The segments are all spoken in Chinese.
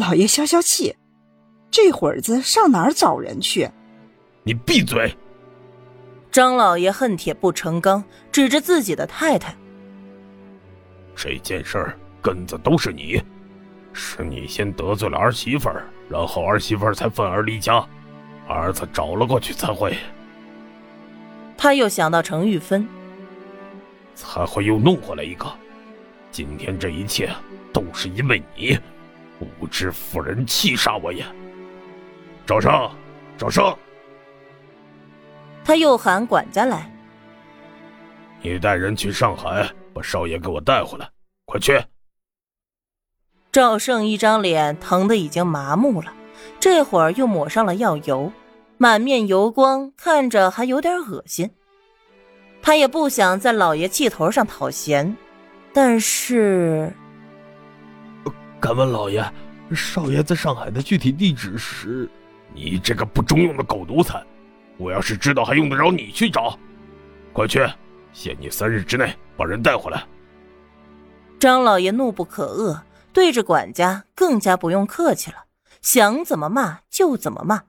老爷消消气，这会儿子上哪儿找人去？你闭嘴！张老爷恨铁不成钢，指着自己的太太。这件事儿根子都是你，是你先得罪了儿媳妇儿，然后儿媳妇儿才愤而离家，儿子找了过去才会。他又想到程玉芬，才会又弄回来一个。今天这一切都是因为你，无知妇人气杀我也。赵胜，赵胜。他又喊管家来：“你带人去上海，把少爷给我带回来，快去！”赵胜一张脸疼得已经麻木了，这会儿又抹上了药油，满面油光，看着还有点恶心。他也不想在老爷气头上讨嫌，但是……敢问老爷，少爷在上海的具体地址是？你这个不中用的狗奴才！我要是知道，还用得着你去找？快去，限你三日之内把人带回来。张老爷怒不可遏，对着管家更加不用客气了，想怎么骂就怎么骂。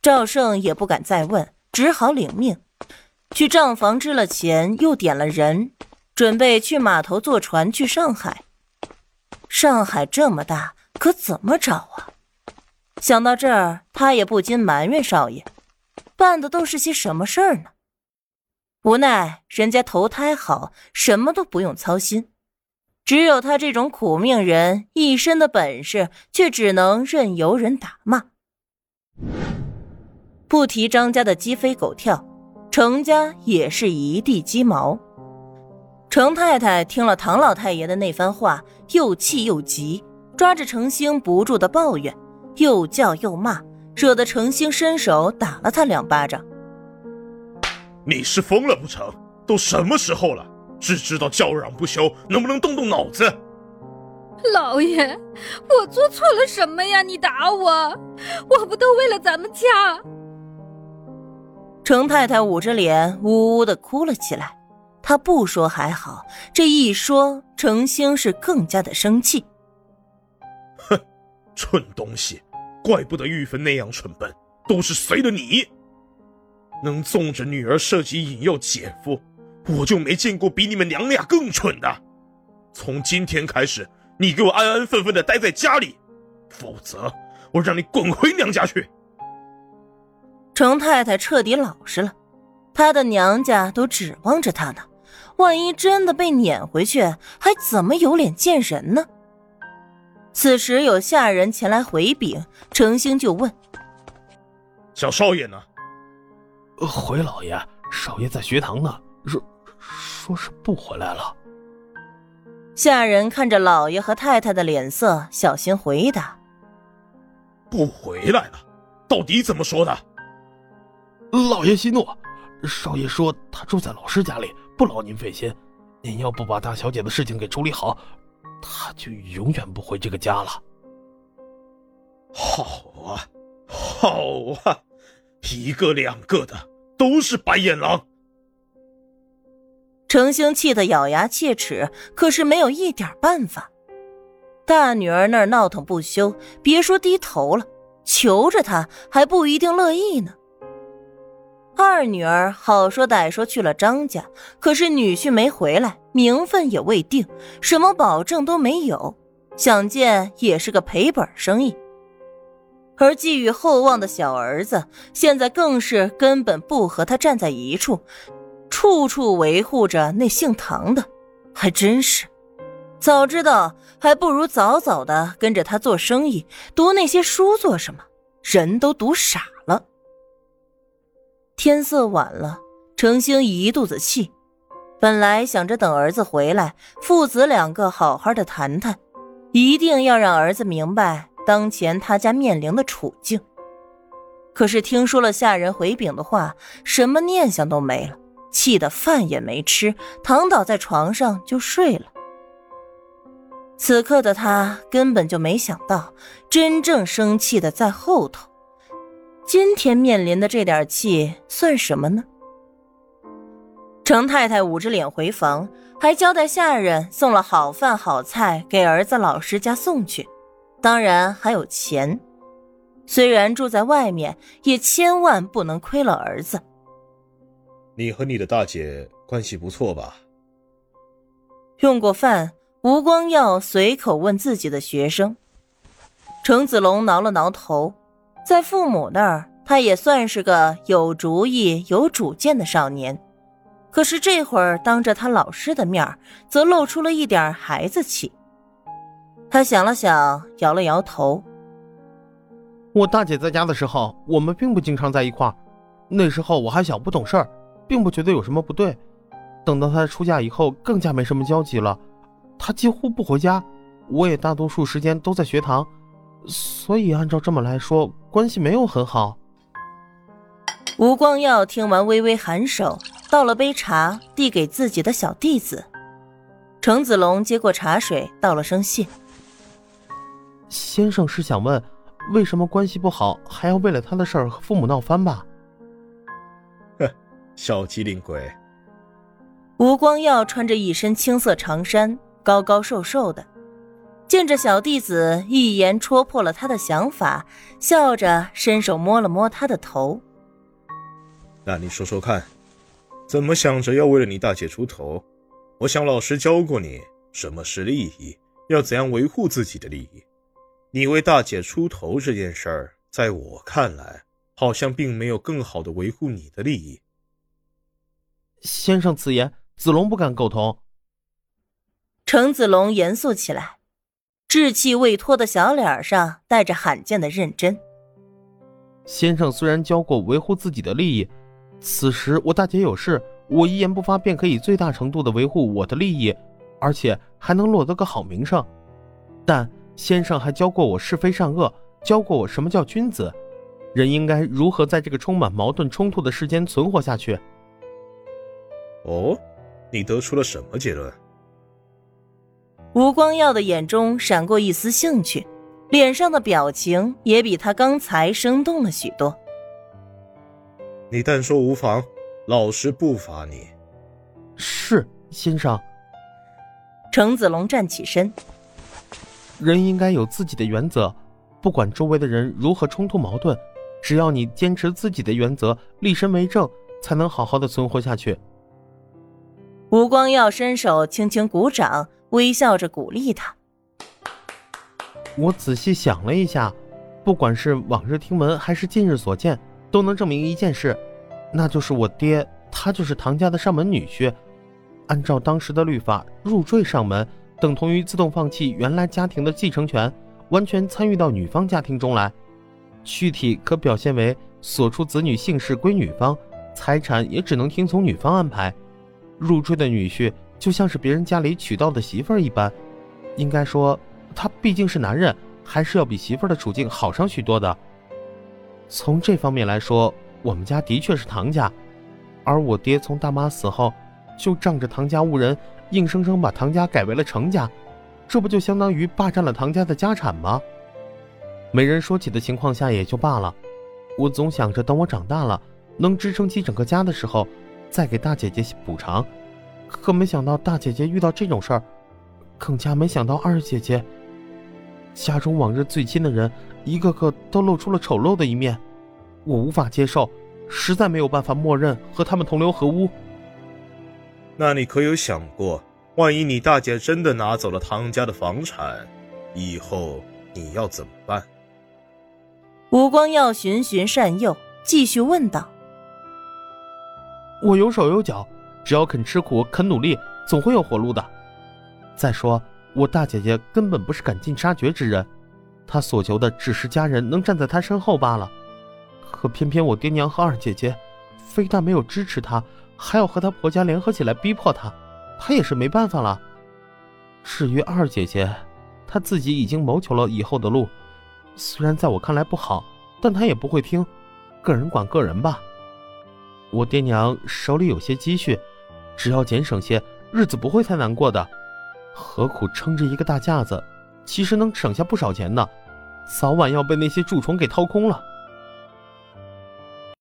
赵胜也不敢再问，只好领命，去账房支了钱，又点了人，准备去码头坐船去上海。上海这么大，可怎么找啊？想到这儿，他也不禁埋怨少爷。办的都是些什么事儿呢？无奈人家投胎好，什么都不用操心，只有他这种苦命人，一身的本事却只能任由人打骂。不提张家的鸡飞狗跳，程家也是一地鸡毛。程太太听了唐老太爷的那番话，又气又急，抓着程星不住的抱怨，又叫又骂。惹得程星伸手打了他两巴掌。你是疯了不成？都什么时候了，只知道叫嚷不休，能不能动动脑子？老爷，我做错了什么呀？你打我，我不都为了咱们家？程太太捂着脸，呜呜的哭了起来。她不说还好，这一说，程兴是更加的生气。哼，蠢东西！怪不得玉芬那样蠢笨，都是随了你。能纵着女儿设计引诱姐夫，我就没见过比你们娘俩更蠢的。从今天开始，你给我安安分分的待在家里，否则我让你滚回娘家去。程太太彻底老实了，她的娘家都指望着她呢，万一真的被撵回去，还怎么有脸见人呢？此时有下人前来回禀，程兴就问：“小少爷呢？”“回老爷，少爷在学堂呢，说说是不回来了。”下人看着老爷和太太的脸色，小心回答：“不回来了，到底怎么说的？”老爷息怒，少爷说他住在老师家里，不劳您费心。您要不把大小姐的事情给处理好。她就永远不回这个家了。好啊，好啊，一个两个的都是白眼狼。程兴气得咬牙切齿，可是没有一点办法。大女儿那儿闹腾不休，别说低头了，求着他还不一定乐意呢。二女儿好说歹说去了张家，可是女婿没回来，名分也未定，什么保证都没有，想见也是个赔本生意。而寄予厚望的小儿子，现在更是根本不和他站在一处，处处维护着那姓唐的，还真是，早知道还不如早早的跟着他做生意，读那些书做什么？人都读傻。天色晚了，程兴一肚子气。本来想着等儿子回来，父子两个好好的谈谈，一定要让儿子明白当前他家面临的处境。可是听说了下人回禀的话，什么念想都没了，气得饭也没吃，躺倒在床上就睡了。此刻的他根本就没想到，真正生气的在后头。今天面临的这点气算什么呢？程太太捂着脸回房，还交代下人送了好饭好菜给儿子老师家送去。当然还有钱。虽然住在外面，也千万不能亏了儿子。你和你的大姐关系不错吧？用过饭，吴光耀随口问自己的学生。程子龙挠了挠头，在父母那儿，他也算是个有主意、有主见的少年。可是这会儿当着他老师的面则露出了一点孩子气。他想了想，摇了摇头。我大姐在家的时候，我们并不经常在一块。那时候我还小，不懂事儿，并不觉得有什么不对。等到她出嫁以后，更加没什么交集了。她几乎不回家，我也大多数时间都在学堂，所以按照这么来说，关系没有很好。吴光耀听完，微微颔首，倒了杯茶，递给自己的小弟子。程子龙接过茶水，道了声谢。先生是想问？为什么关系不好还要为了他的事儿和父母闹翻吧？哼，小机灵鬼！吴光耀穿着一身青色长衫，高高瘦瘦的，见着小弟子一言戳破了他的想法，笑着伸手摸了摸他的头。那你说说看，怎么想着要为了你大姐出头？我想老师教过你什么是利益，要怎样维护自己的利益。你为大姐出头这件事儿，在我看来，好像并没有更好的维护你的利益。先生此言，子龙不敢苟同。程子龙严肃起来，稚气未脱的小脸上带着罕见的认真。先生虽然教过维护自己的利益，此时我大姐有事，我一言不发便可以最大程度的维护我的利益，而且还能落得个好名声，但。先生还教过我是非善恶，教过我什么叫君子，人应该如何在这个充满矛盾冲突的世间存活下去。哦，你得出了什么结论？吴光耀的眼中闪过一丝兴趣，脸上的表情也比他刚才生动了许多。你但说无妨，老师不罚你。是，先生。程子龙站起身。人应该有自己的原则，不管周围的人如何冲突矛盾，只要你坚持自己的原则，立身为正，才能好好的存活下去。吴光耀伸手轻轻鼓掌，微笑着鼓励他。我仔细想了一下，不管是往日听闻还是近日所见，都能证明一件事，那就是我爹他就是唐家的上门女婿，按照当时的律法，入赘上门。等同于自动放弃原来家庭的继承权，完全参与到女方家庭中来。具体可表现为所出子女姓氏归女方，财产也只能听从女方安排。入赘的女婿就像是别人家里娶到的媳妇儿一般，应该说他毕竟是男人，还是要比媳妇儿的处境好上许多的。从这方面来说，我们家的确是唐家，而我爹从大妈死后就仗着唐家误人。硬生生把唐家改为了程家，这不就相当于霸占了唐家的家产吗？没人说起的情况下也就罢了，我总想着等我长大了，能支撑起整个家的时候，再给大姐姐补偿。可没想到大姐姐遇到这种事儿，更加没想到二姐姐。家中往日最亲的人，一个个都露出了丑陋的一面，我无法接受，实在没有办法默认和他们同流合污。那你可有想过，万一你大姐真的拿走了唐家的房产，以后你要怎么办？吴光耀循循善诱，继续问道：“我有手有脚，只要肯吃苦、肯努力，总会有活路的。再说，我大姐姐根本不是赶尽杀绝之人，她所求的只是家人能站在她身后罢了。可偏偏我爹娘和二姐姐，非但没有支持她。”还要和她婆家联合起来逼迫她，她也是没办法了。至于二姐姐，她自己已经谋求了以后的路，虽然在我看来不好，但她也不会听。个人管个人吧。我爹娘手里有些积蓄，只要俭省些，日子不会太难过的。何苦撑着一个大架子？其实能省下不少钱呢，早晚要被那些蛀虫给掏空了。